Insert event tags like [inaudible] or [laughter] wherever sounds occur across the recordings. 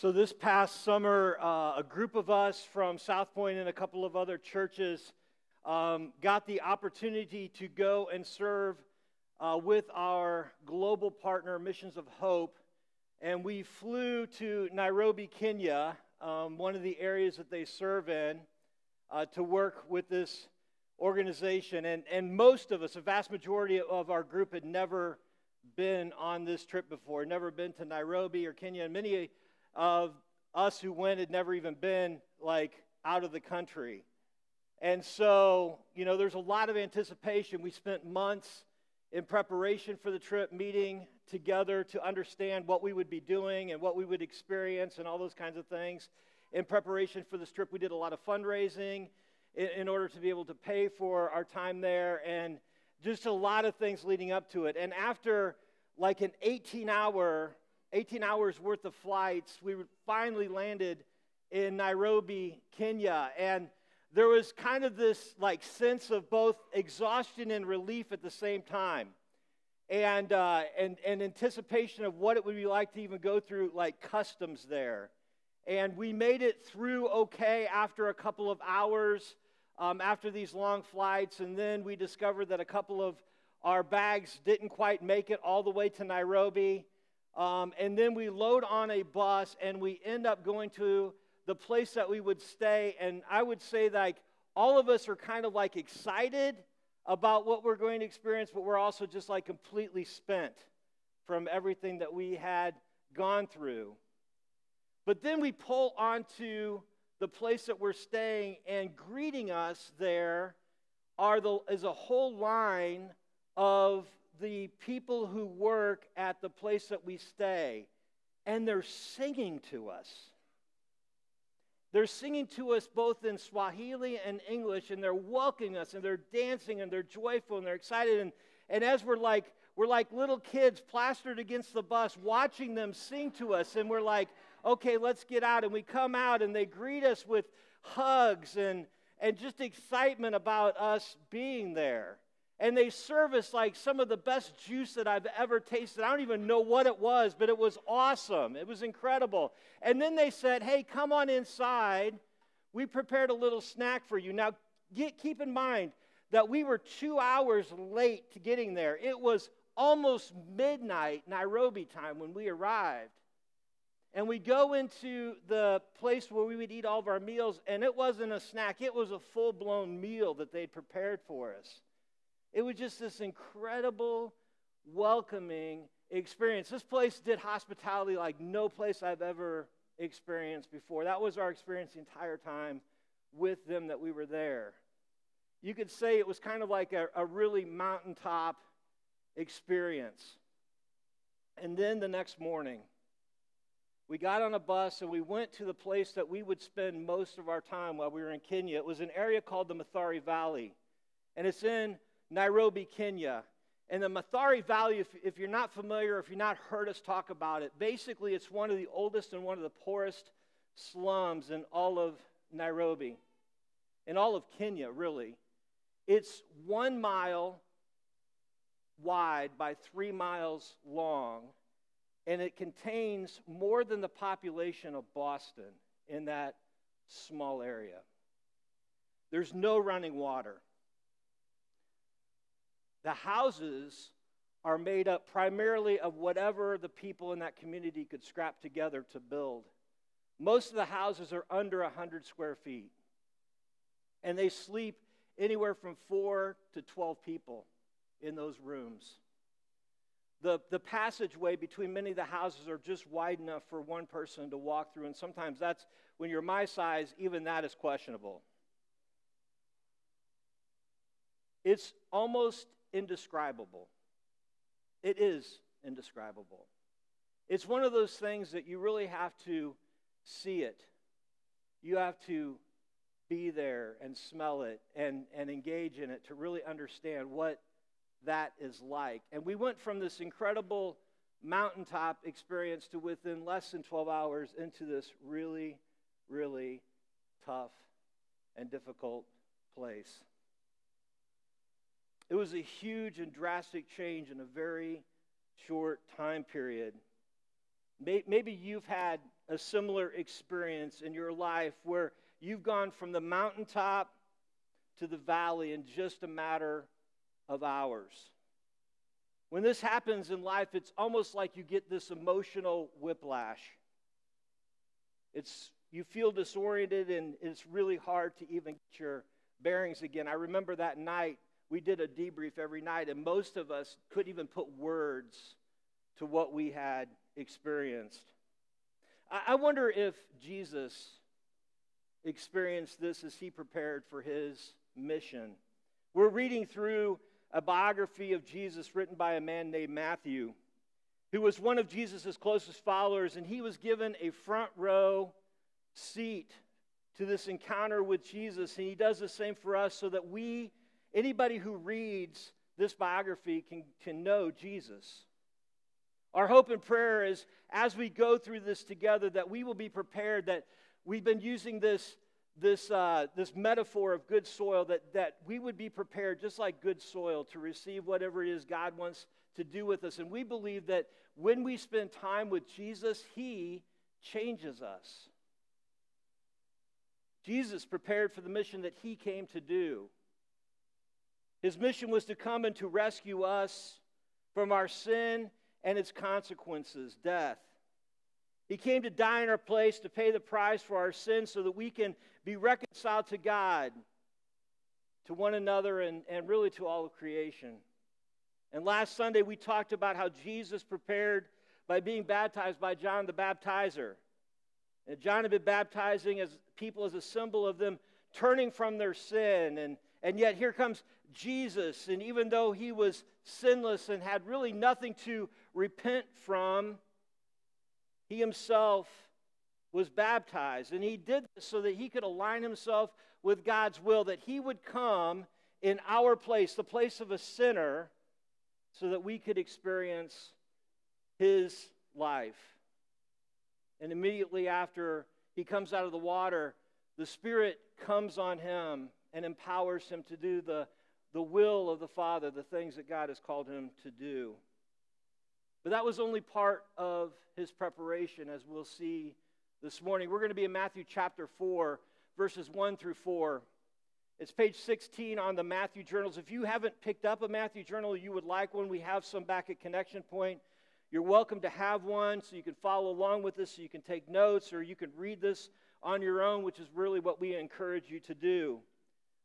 So, this past summer, uh, a group of us from South Point and a couple of other churches um, got the opportunity to go and serve uh, with our global partner, Missions of Hope. And we flew to Nairobi, Kenya, um, one of the areas that they serve in, uh, to work with this organization. And, and most of us, a vast majority of our group, had never been on this trip before, never been to Nairobi or Kenya. And many of us who went had never even been like out of the country. And so, you know, there's a lot of anticipation. We spent months in preparation for the trip, meeting together to understand what we would be doing and what we would experience and all those kinds of things. In preparation for this trip, we did a lot of fundraising in, in order to be able to pay for our time there and just a lot of things leading up to it. And after like an 18 hour 18 hours worth of flights. We finally landed in Nairobi, Kenya, and there was kind of this like sense of both exhaustion and relief at the same time, and uh, and and anticipation of what it would be like to even go through like customs there. And we made it through okay after a couple of hours, um, after these long flights, and then we discovered that a couple of our bags didn't quite make it all the way to Nairobi. Um, and then we load on a bus and we end up going to the place that we would stay. And I would say, like, all of us are kind of like excited about what we're going to experience, but we're also just like completely spent from everything that we had gone through. But then we pull onto the place that we're staying, and greeting us there are the, is a whole line of the people who work at the place that we stay, and they're singing to us. They're singing to us both in Swahili and English, and they're welcoming us, and they're dancing, and they're joyful, and they're excited. And, and as we're like, we're like little kids plastered against the bus, watching them sing to us, and we're like, okay, let's get out. And we come out, and they greet us with hugs and, and just excitement about us being there and they serve us like some of the best juice that I've ever tasted. I don't even know what it was, but it was awesome. It was incredible. And then they said, Hey, come on inside. We prepared a little snack for you. Now, get, keep in mind that we were two hours late to getting there. It was almost midnight Nairobi time when we arrived. And we go into the place where we would eat all of our meals, and it wasn't a snack, it was a full blown meal that they'd prepared for us. It was just this incredible, welcoming experience. This place did hospitality like no place I've ever experienced before. That was our experience the entire time with them that we were there. You could say it was kind of like a, a really mountaintop experience. And then the next morning, we got on a bus and we went to the place that we would spend most of our time while we were in Kenya. It was an area called the Mathare Valley. And it's in Nairobi, Kenya. And the Mathare Valley, if, if you're not familiar, if you've not heard us talk about it, basically it's one of the oldest and one of the poorest slums in all of Nairobi, in all of Kenya, really. It's one mile wide by three miles long, and it contains more than the population of Boston in that small area. There's no running water. The houses are made up primarily of whatever the people in that community could scrap together to build. Most of the houses are under 100 square feet, and they sleep anywhere from 4 to 12 people in those rooms. The, the passageway between many of the houses are just wide enough for one person to walk through, and sometimes that's, when you're my size, even that is questionable. It's almost indescribable. It is indescribable. It's one of those things that you really have to see it. You have to be there and smell it and, and engage in it to really understand what that is like. And we went from this incredible mountaintop experience to within less than 12 hours into this really, really tough and difficult place. It was a huge and drastic change in a very short time period. Maybe you've had a similar experience in your life where you've gone from the mountaintop to the valley in just a matter of hours. When this happens in life, it's almost like you get this emotional whiplash. It's you feel disoriented and it's really hard to even get your bearings again. I remember that night we did a debrief every night, and most of us couldn't even put words to what we had experienced. I wonder if Jesus experienced this as he prepared for his mission. We're reading through a biography of Jesus written by a man named Matthew, who was one of Jesus' closest followers, and he was given a front row seat to this encounter with Jesus. And he does the same for us so that we, anybody who reads this biography, can, can know Jesus. Our hope and prayer is as we go through this together that we will be prepared, that we've been using this, this, uh, this metaphor of good soil, that, that we would be prepared, just like good soil, to receive whatever it is God wants to do with us. And we believe that when we spend time with Jesus, He changes us. Jesus prepared for the mission that He came to do. His mission was to come and to rescue us from our sin and its consequences, death. He came to die in our place to pay the price for our sins so that we can be reconciled to God, to one another, and, and really to all of creation. And last Sunday, we talked about how Jesus prepared by being baptized by John the Baptizer. And John had been baptizing as people as a symbol of them turning from their sin. And, and yet here comes Jesus. And even though he was sinless and had really nothing to repent from, he himself was baptized. And he did this so that he could align himself with God's will, that he would come in our place, the place of a sinner, so that we could experience his life. And immediately after he comes out of the water, the Spirit comes on him and empowers him to do the, the will of the Father, the things that God has called him to do. But that was only part of his preparation, as we'll see this morning. We're going to be in Matthew chapter 4, verses 1 through 4. It's page 16 on the Matthew journals. If you haven't picked up a Matthew journal, you would like one, we have some back at Connection Point. You're welcome to have one so you can follow along with this, so you can take notes, or you can read this on your own, which is really what we encourage you to do.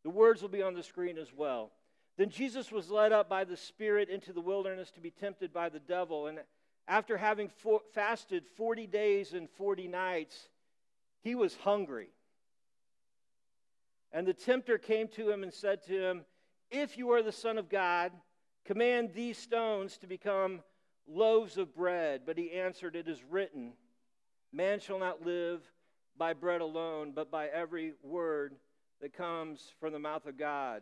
The words will be on the screen as well. Then Jesus was led up by the Spirit into the wilderness to be tempted by the devil. And after having for, fasted 40 days and 40 nights, he was hungry. And the tempter came to him and said to him, If you are the Son of God, command these stones to become loaves of bread. But he answered, It is written, Man shall not live by bread alone, but by every word that comes from the mouth of God.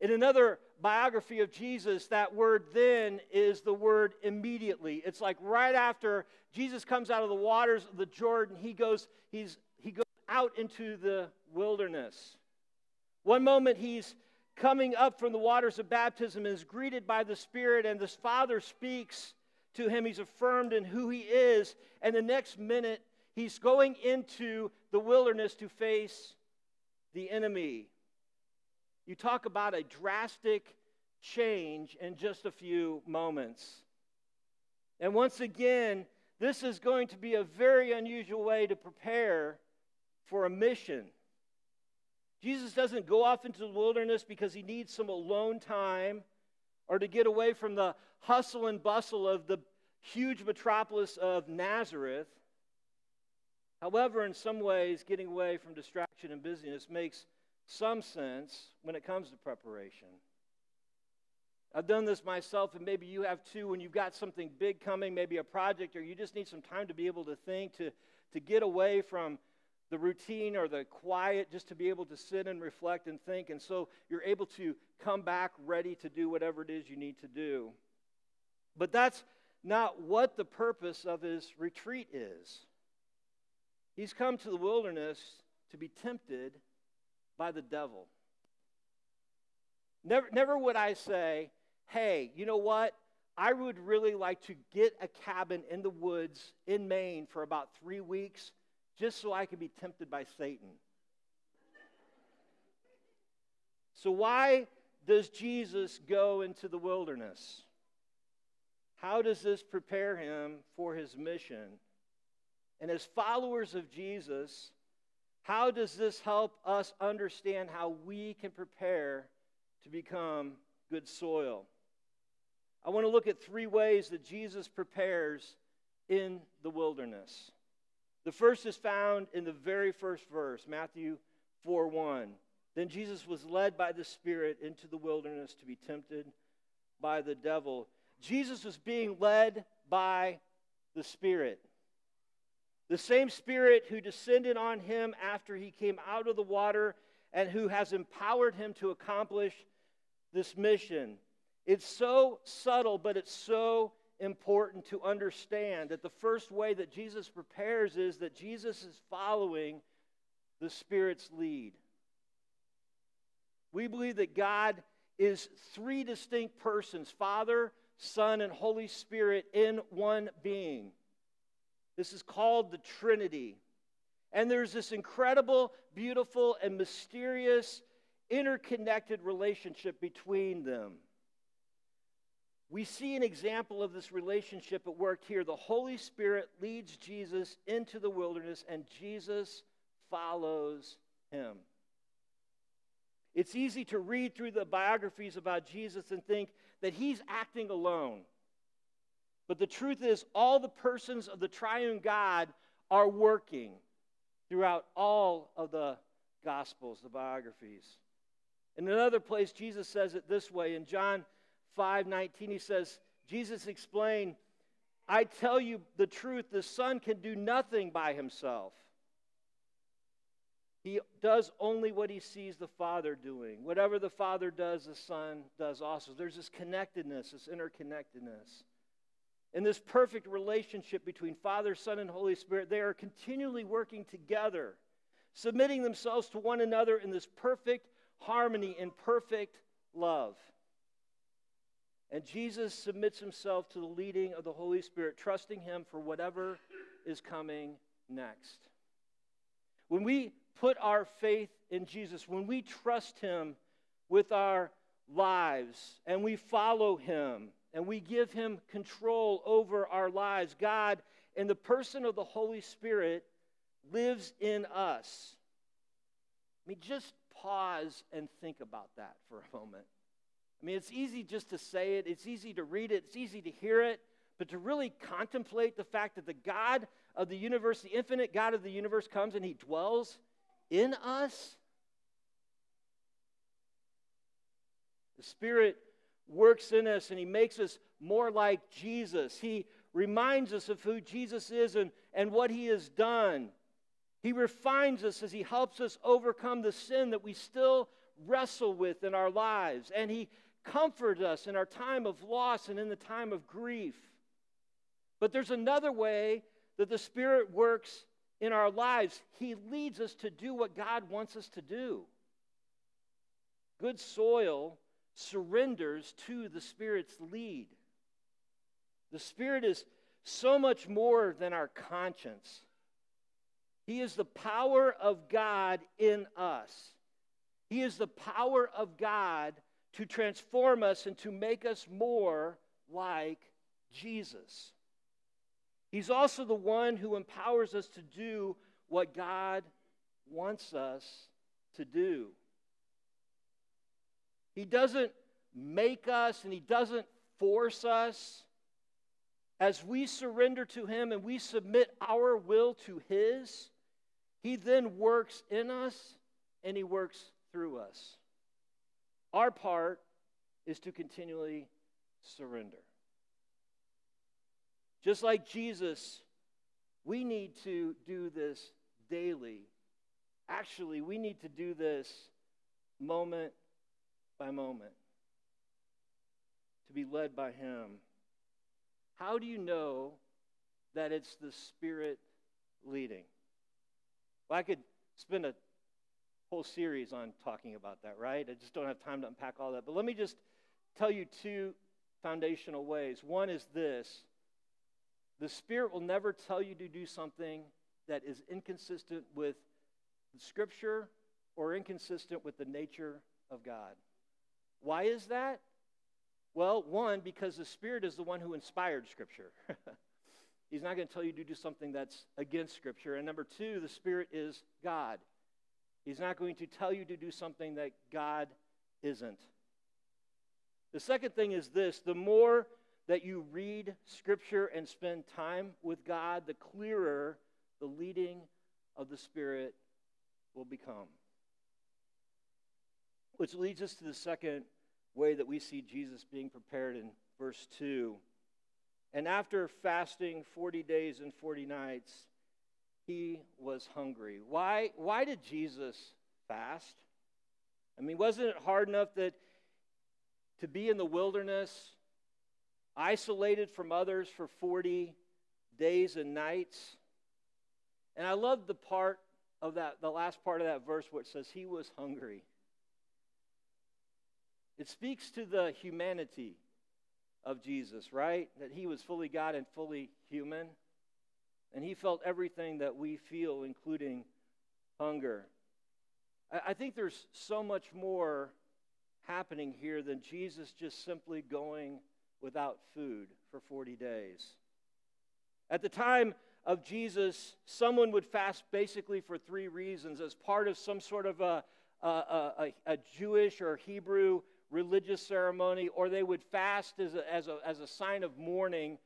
In another biography of Jesus, that word then is the word immediately. It's like right after Jesus comes out of the waters of the Jordan, he goes, he's, he goes out into the wilderness. One moment he's coming up from the waters of baptism and is greeted by the Spirit, and this Father speaks to him. He's affirmed in who he is. And the next minute, he's going into the wilderness to face the enemy. You talk about a drastic change in just a few moments. And once again, this is going to be a very unusual way to prepare for a mission. Jesus doesn't go off into the wilderness because he needs some alone time or to get away from the hustle and bustle of the huge metropolis of Nazareth. However, in some ways, getting away from distraction and busyness makes some sense when it comes to preparation. I've done this myself, and maybe you have too, when you've got something big coming, maybe a project, or you just need some time to be able to think, to, to get away from the routine or the quiet, just to be able to sit and reflect and think. And so you're able to come back ready to do whatever it is you need to do. But that's not what the purpose of his retreat is. He's come to the wilderness to be tempted by the devil. Never, never would I say, hey, you know what? I would really like to get a cabin in the woods in Maine for about three weeks just so I can be tempted by Satan. So, why does Jesus go into the wilderness? How does this prepare him for his mission? And as followers of Jesus, how does this help us understand how we can prepare to become good soil? I want to look at three ways that Jesus prepares in the wilderness. The first is found in the very first verse, Matthew 4 1. Then Jesus was led by the Spirit into the wilderness to be tempted by the devil. Jesus was being led by the Spirit. The same Spirit who descended on him after he came out of the water and who has empowered him to accomplish this mission. It's so subtle, but it's so important to understand that the first way that Jesus prepares is that Jesus is following the Spirit's lead. We believe that God is three distinct persons Father, Son, and Holy Spirit in one being. This is called the Trinity. And there's this incredible, beautiful, and mysterious interconnected relationship between them. We see an example of this relationship at work here. The Holy Spirit leads Jesus into the wilderness, and Jesus follows him. It's easy to read through the biographies about Jesus and think that he's acting alone. But the truth is, all the persons of the triune God are working throughout all of the Gospels, the biographies. In another place, Jesus says it this way in John 5 19, he says, Jesus explained, I tell you the truth, the Son can do nothing by himself. He does only what he sees the Father doing. Whatever the Father does, the Son does also. There's this connectedness, this interconnectedness in this perfect relationship between Father, Son, and Holy Spirit, they are continually working together, submitting themselves to one another in this perfect harmony and perfect love. And Jesus submits himself to the leading of the Holy Spirit, trusting him for whatever is coming next. When we put our faith in Jesus, when we trust him with our lives and we follow him, and we give him control over our lives. God, in the person of the Holy Spirit, lives in us. I mean, just pause and think about that for a moment. I mean, it's easy just to say it, it's easy to read it, it's easy to hear it, but to really contemplate the fact that the God of the universe, the infinite God of the universe, comes and he dwells in us. The Spirit works in us and he makes us more like Jesus. He reminds us of who Jesus is and, and what he has done. He refines us as he helps us overcome the sin that we still wrestle with in our lives. And he comforts us in our time of loss and in the time of grief. But there's another way that the Spirit works in our lives. He leads us to do what God wants us to do. Good soil surrenders to the Spirit's lead. The Spirit is so much more than our conscience. He is the power of God in us. He is the power of God to transform us and to make us more like Jesus. He's also the one who empowers us to do what God wants us to do. He doesn't make us and He doesn't force us. As we surrender to Him and we submit our will to His, He then works in us and He works through us. Our part is to continually surrender. Just like Jesus, we need to do this daily. Actually, we need to do this moment by moment, to be led by Him. How do you know that it's the Spirit leading? Well, I could spend a whole series on talking about that, right? I just don't have time to unpack all that. But let me just tell you two foundational ways. One is this the Spirit will never tell you to do something that is inconsistent with Scripture or inconsistent with the nature of God. Why is that? Well, one, because the Spirit is the one who inspired Scripture. [laughs] He's not going to tell you to do something that's against Scripture. And number two, the Spirit is God. He's not going to tell you to do something that God isn't. The second thing is this the more that you read Scripture and spend time with God, the clearer the leading of the Spirit will become. Which leads us to the second way that we see Jesus being prepared in verse 2. And after fasting 40 days and 40 nights, he was hungry. Why, why did Jesus fast? I mean, wasn't it hard enough that to be in the wilderness, isolated from others for 40 days and nights? And I love the part of that, the last part of that verse where it says he was hungry. It speaks to the humanity of Jesus, right? That he was fully God and fully human. And he felt everything that we feel, including hunger. I, I think there's so much more happening here than Jesus just simply going without food for 40 days. At the time of Jesus, someone would fast basically for three reasons as part of some sort of a, a, a, a Jewish or Hebrew religious ceremony, or they would fast as a, as, a, as a sign of mourning,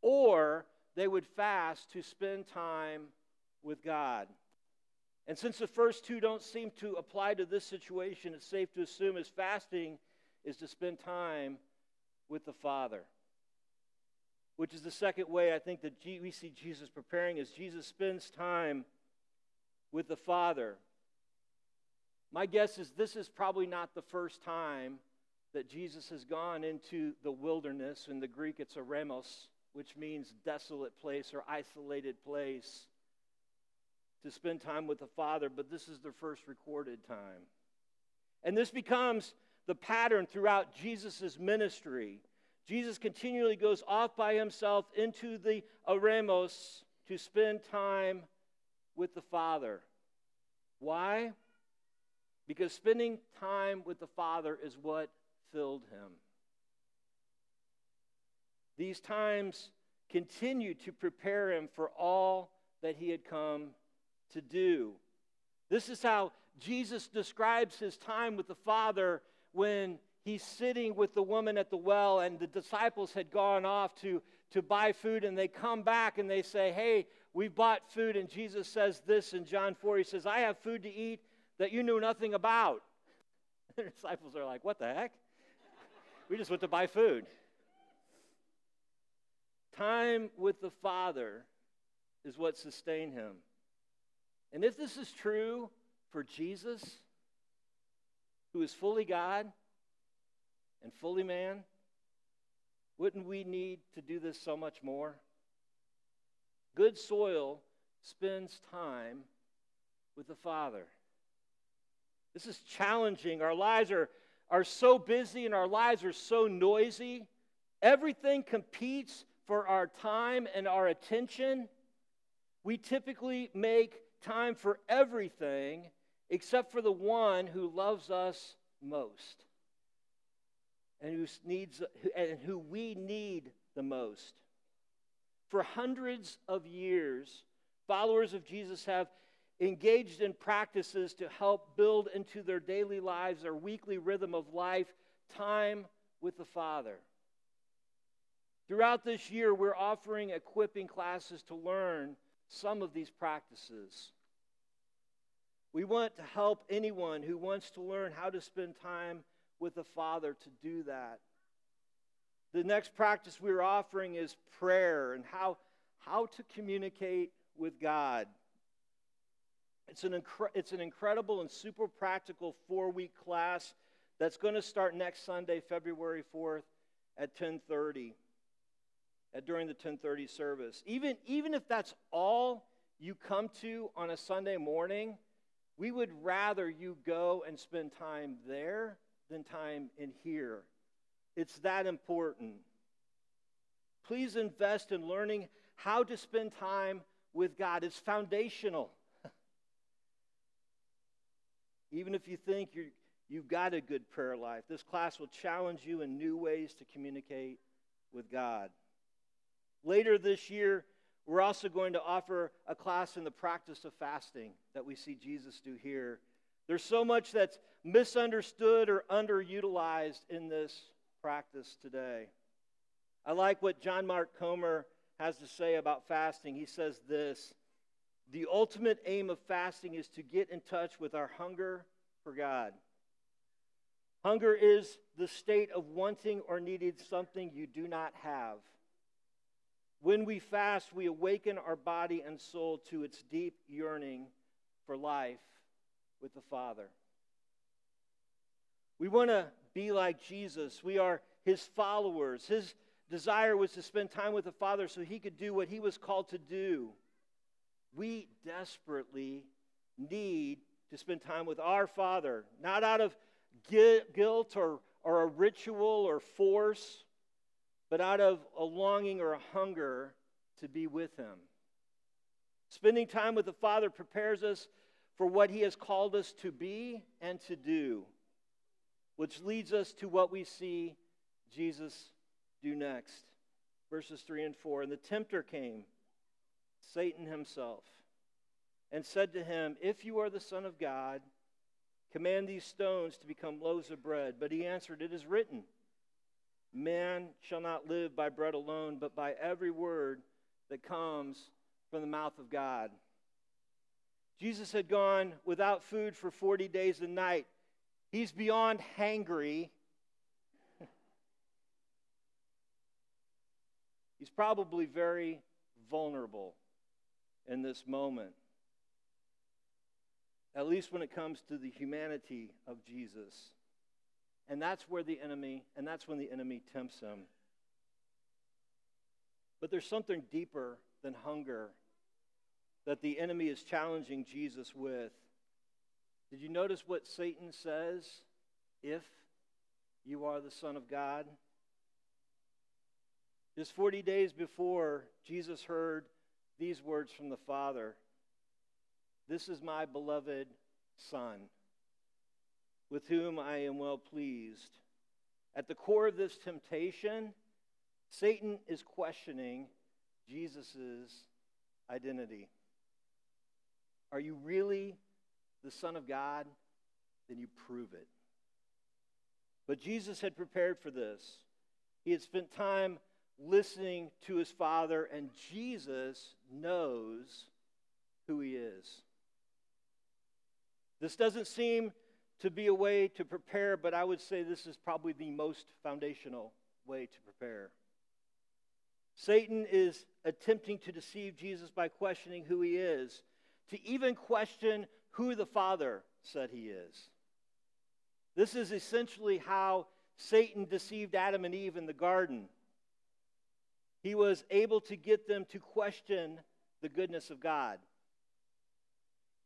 or they would fast to spend time with God. And since the first two don't seem to apply to this situation, it's safe to assume as fasting is to spend time with the Father. Which is the second way I think that we see Jesus preparing as Jesus spends time with the Father. My guess is this is probably not the first time that Jesus has gone into the wilderness. In the Greek, it's eremos, which means desolate place or isolated place to spend time with the Father, but this is the first recorded time. And this becomes the pattern throughout Jesus' ministry. Jesus continually goes off by himself into the eremos to spend time with the Father. Why? Because spending time with the Father is what filled him. These times continued to prepare him for all that he had come to do. This is how Jesus describes his time with the Father when he's sitting with the woman at the well and the disciples had gone off to, to buy food and they come back and they say, Hey, we bought food. And Jesus says this in John 4 He says, I have food to eat that you knew nothing about. [laughs] The disciples are like, What the heck? We just went to buy food. Time with the Father is what sustained him. And if this is true for Jesus, who is fully God and fully man, wouldn't we need to do this so much more? Good soil spends time with the Father. This is challenging. Our lives are, are so busy and our lives are so noisy. Everything competes for our time and our attention. We typically make time for everything except for the one who loves us most and who needs and who we need the most. For hundreds of years, followers of Jesus have engaged in practices to help build into their daily lives, their weekly rhythm of life, time with the Father. Throughout this year, we're offering equipping classes to learn some of these practices. We want to help anyone who wants to learn how to spend time with the Father to do that. The next practice we're offering is prayer and how, how to communicate with God. It's an, incre- it's an incredible and super practical four week class that's going to start next Sunday, February 4th at 1030 at, during the 1030 service. Even, even if that's all you come to on a Sunday morning, we would rather you go and spend time there than time in here. It's that important. please invest in learning how to spend time with God. It's foundational. Even if you think you you've got a good prayer life, this class will challenge you in new ways to communicate with God. Later this year, we're also going to offer a class in the practice of fasting that we see Jesus do here. There's so much that's misunderstood or underutilized in this practice today. I like what John Mark Comer has to say about fasting. He says this The ultimate aim of fasting is to get in touch with our hunger for God. Hunger is the state of wanting or needing something you do not have. When we fast, we awaken our body and soul to its deep yearning for life with the Father. We want to be like Jesus. We are his followers. His desire was to spend time with the Father so he could do what he was called to do. We desperately need to spend time with our Father, not out of guilt or, or a ritual or force, but out of a longing or a hunger to be with Him. Spending time with the Father prepares us for what He has called us to be and to do, which leads us to what we see Jesus do next. Verses 3 and 4. And the tempter came, Satan himself, and said to him, If you are the Son of God, command these stones to become loaves of bread. But he answered, It is written, Man shall not live by bread alone, but by every word that comes from the mouth of God. Jesus had gone without food for 40 days and night. He's beyond hangry. [laughs] He's probably very vulnerable in this moment, at least when it comes to the humanity of Jesus. And that's where the enemy, and that's when the enemy tempts him. But there's something deeper than hunger that the enemy is challenging Jesus with. Did you notice what Satan says? If you are the Son of God. Just 40 days before, Jesus heard these words from the Father This is my beloved Son with whom I am well pleased. At the core of this temptation, Satan is questioning Jesus' identity. Are you really the Son of God? Then you prove it. But Jesus had prepared for this. He had spent time listening to his Father, and Jesus knows who he is. This doesn't seem to be a way to prepare, but I would say this is probably the most foundational way to prepare. Satan is attempting to deceive Jesus by questioning who he is, to even question who the Father said he is. This is essentially how Satan deceived Adam and Eve in the garden. He was able to get them to question the goodness of God.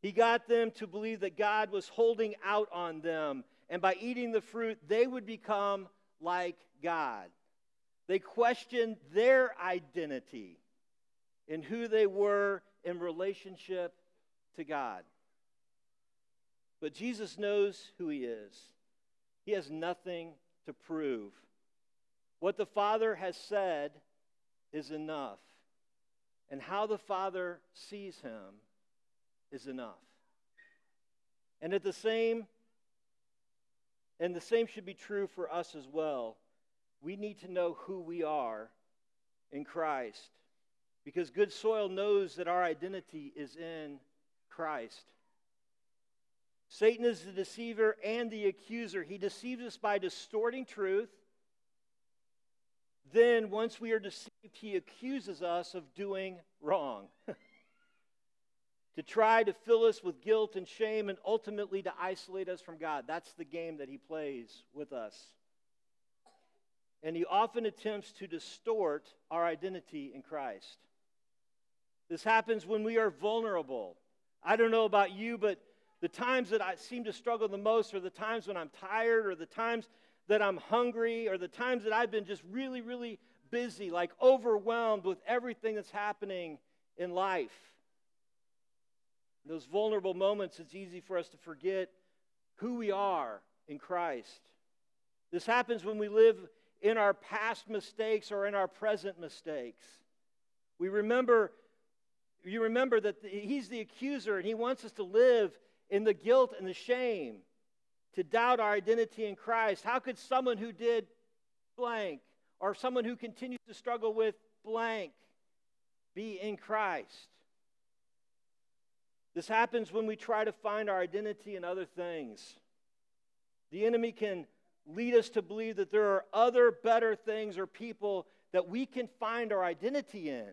He got them to believe that God was holding out on them, and by eating the fruit, they would become like God. They questioned their identity in who they were in relationship to God. But Jesus knows who he is. He has nothing to prove. What the Father has said is enough. And how the Father sees him is enough. And at the same and the same should be true for us as well. We need to know who we are in Christ because good soil knows that our identity is in Christ. Satan is the deceiver and the accuser. He deceives us by distorting truth. Then, once we are deceived, he accuses us of doing wrong. [laughs] to try to fill us with guilt and shame and ultimately to isolate us from God. That's the game that he plays with us. And he often attempts to distort our identity in Christ. This happens when we are vulnerable. I don't know about you, but the times that I seem to struggle the most are the times when I'm tired or the times that I'm hungry or the times that I've been just really, really busy, like overwhelmed with everything that's happening in life. Those vulnerable moments, it's easy for us to forget who we are in Christ. This happens when we live in our past mistakes or in our present mistakes. We remember, you remember that he's the accuser and he wants us to live in the guilt and the shame, to doubt our identity in Christ. How could someone who did blank or someone who continues to struggle with blank be in Christ? This happens when we try to find our identity in other things. The enemy can lead us to believe that there are other better things or people that we can find our identity in.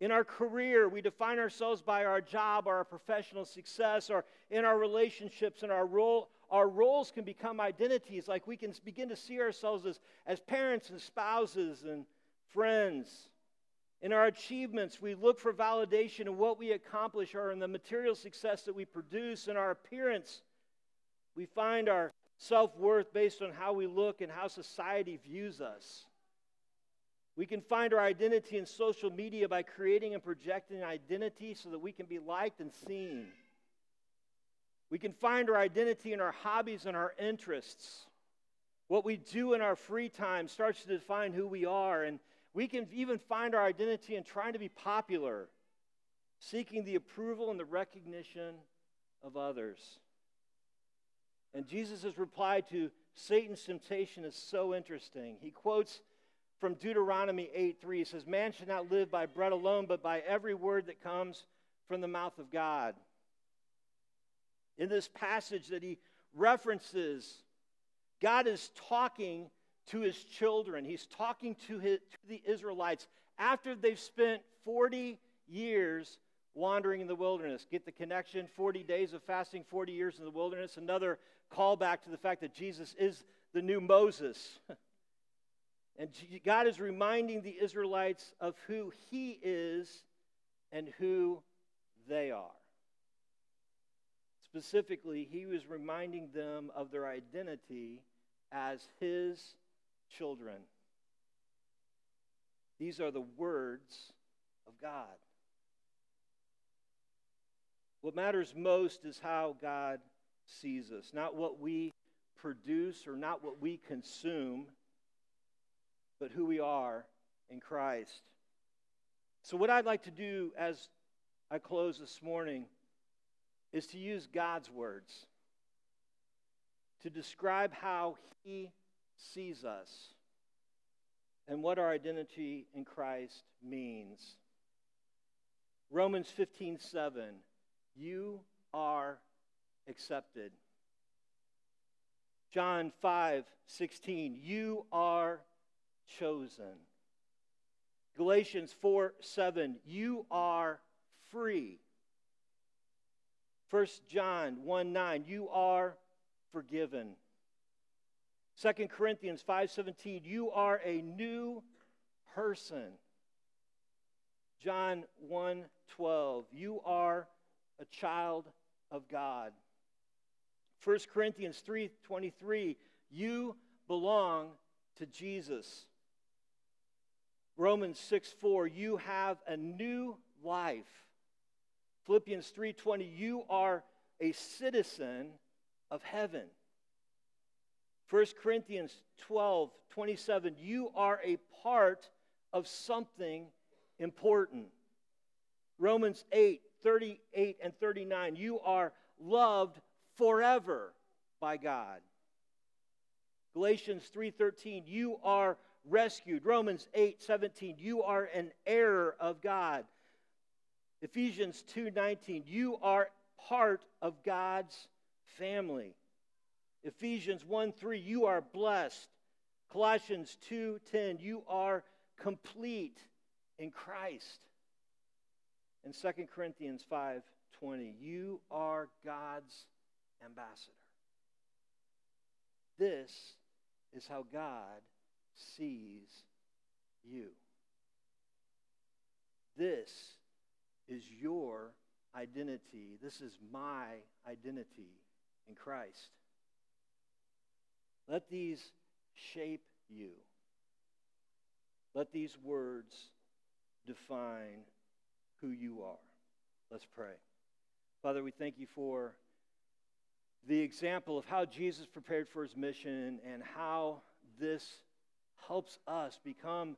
In our career, we define ourselves by our job our professional success, or in our relationships and our role. Our roles can become identities, like we can begin to see ourselves as, as parents and spouses and friends. In our achievements, we look for validation in what we accomplish or in the material success that we produce. In our appearance, we find our self worth based on how we look and how society views us. We can find our identity in social media by creating and projecting an identity so that we can be liked and seen. We can find our identity in our hobbies and our interests. What we do in our free time starts to define who we are. And we can even find our identity in trying to be popular, seeking the approval and the recognition of others. And Jesus' reply to Satan's temptation is so interesting. He quotes from Deuteronomy 8 3. He says, Man should not live by bread alone, but by every word that comes from the mouth of God. In this passage that he references, God is talking to his children. He's talking to, his, to the Israelites after they've spent 40 years wandering in the wilderness. Get the connection 40 days of fasting, 40 years in the wilderness. Another callback to the fact that Jesus is the new Moses. [laughs] and God is reminding the Israelites of who he is and who they are. Specifically, he was reminding them of their identity as his children. These are the words of God. What matters most is how God sees us, not what we produce or not what we consume, but who we are in Christ. So, what I'd like to do as I close this morning is to use God's words to describe how He sees us and what our identity in Christ means. Romans 15 7. You are accepted. John 5 16, you are chosen. Galatians 4 7, you are free. 1 John 1 9, you are forgiven. 2 Corinthians 5:17 you are a new person. John 1:12 you are a child of God. 1 Corinthians 3:23 you belong to Jesus. Romans 6 4, you have a new life. Philippians 3:20 you are a citizen of heaven. 1 Corinthians 12 27 you are a part of something important. Romans 8 38 and 39 you are loved forever by God. Galatians 3:13 you are rescued. Romans 8:17 you are an heir of God. Ephesians 2:19 you are part of God's family. Ephesians 1 3, you are blessed. Colossians 2:10 you are complete in Christ. And 2 Corinthians 5:20 you are God's ambassador. This is how God sees you. This is your identity. This is my identity in Christ. Let these shape you Let these words define who you are. Let's pray. Father, we thank you for the example of how Jesus prepared for his mission and how this helps us become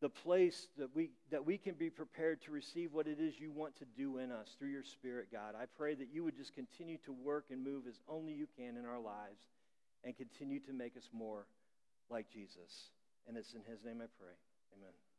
the place that we, that we can be prepared to receive what it is you want to do in us through your Spirit, God. I pray that you would just continue to work and move as only you can in our lives and continue to make us more like Jesus. And it's in his name I pray. Amen.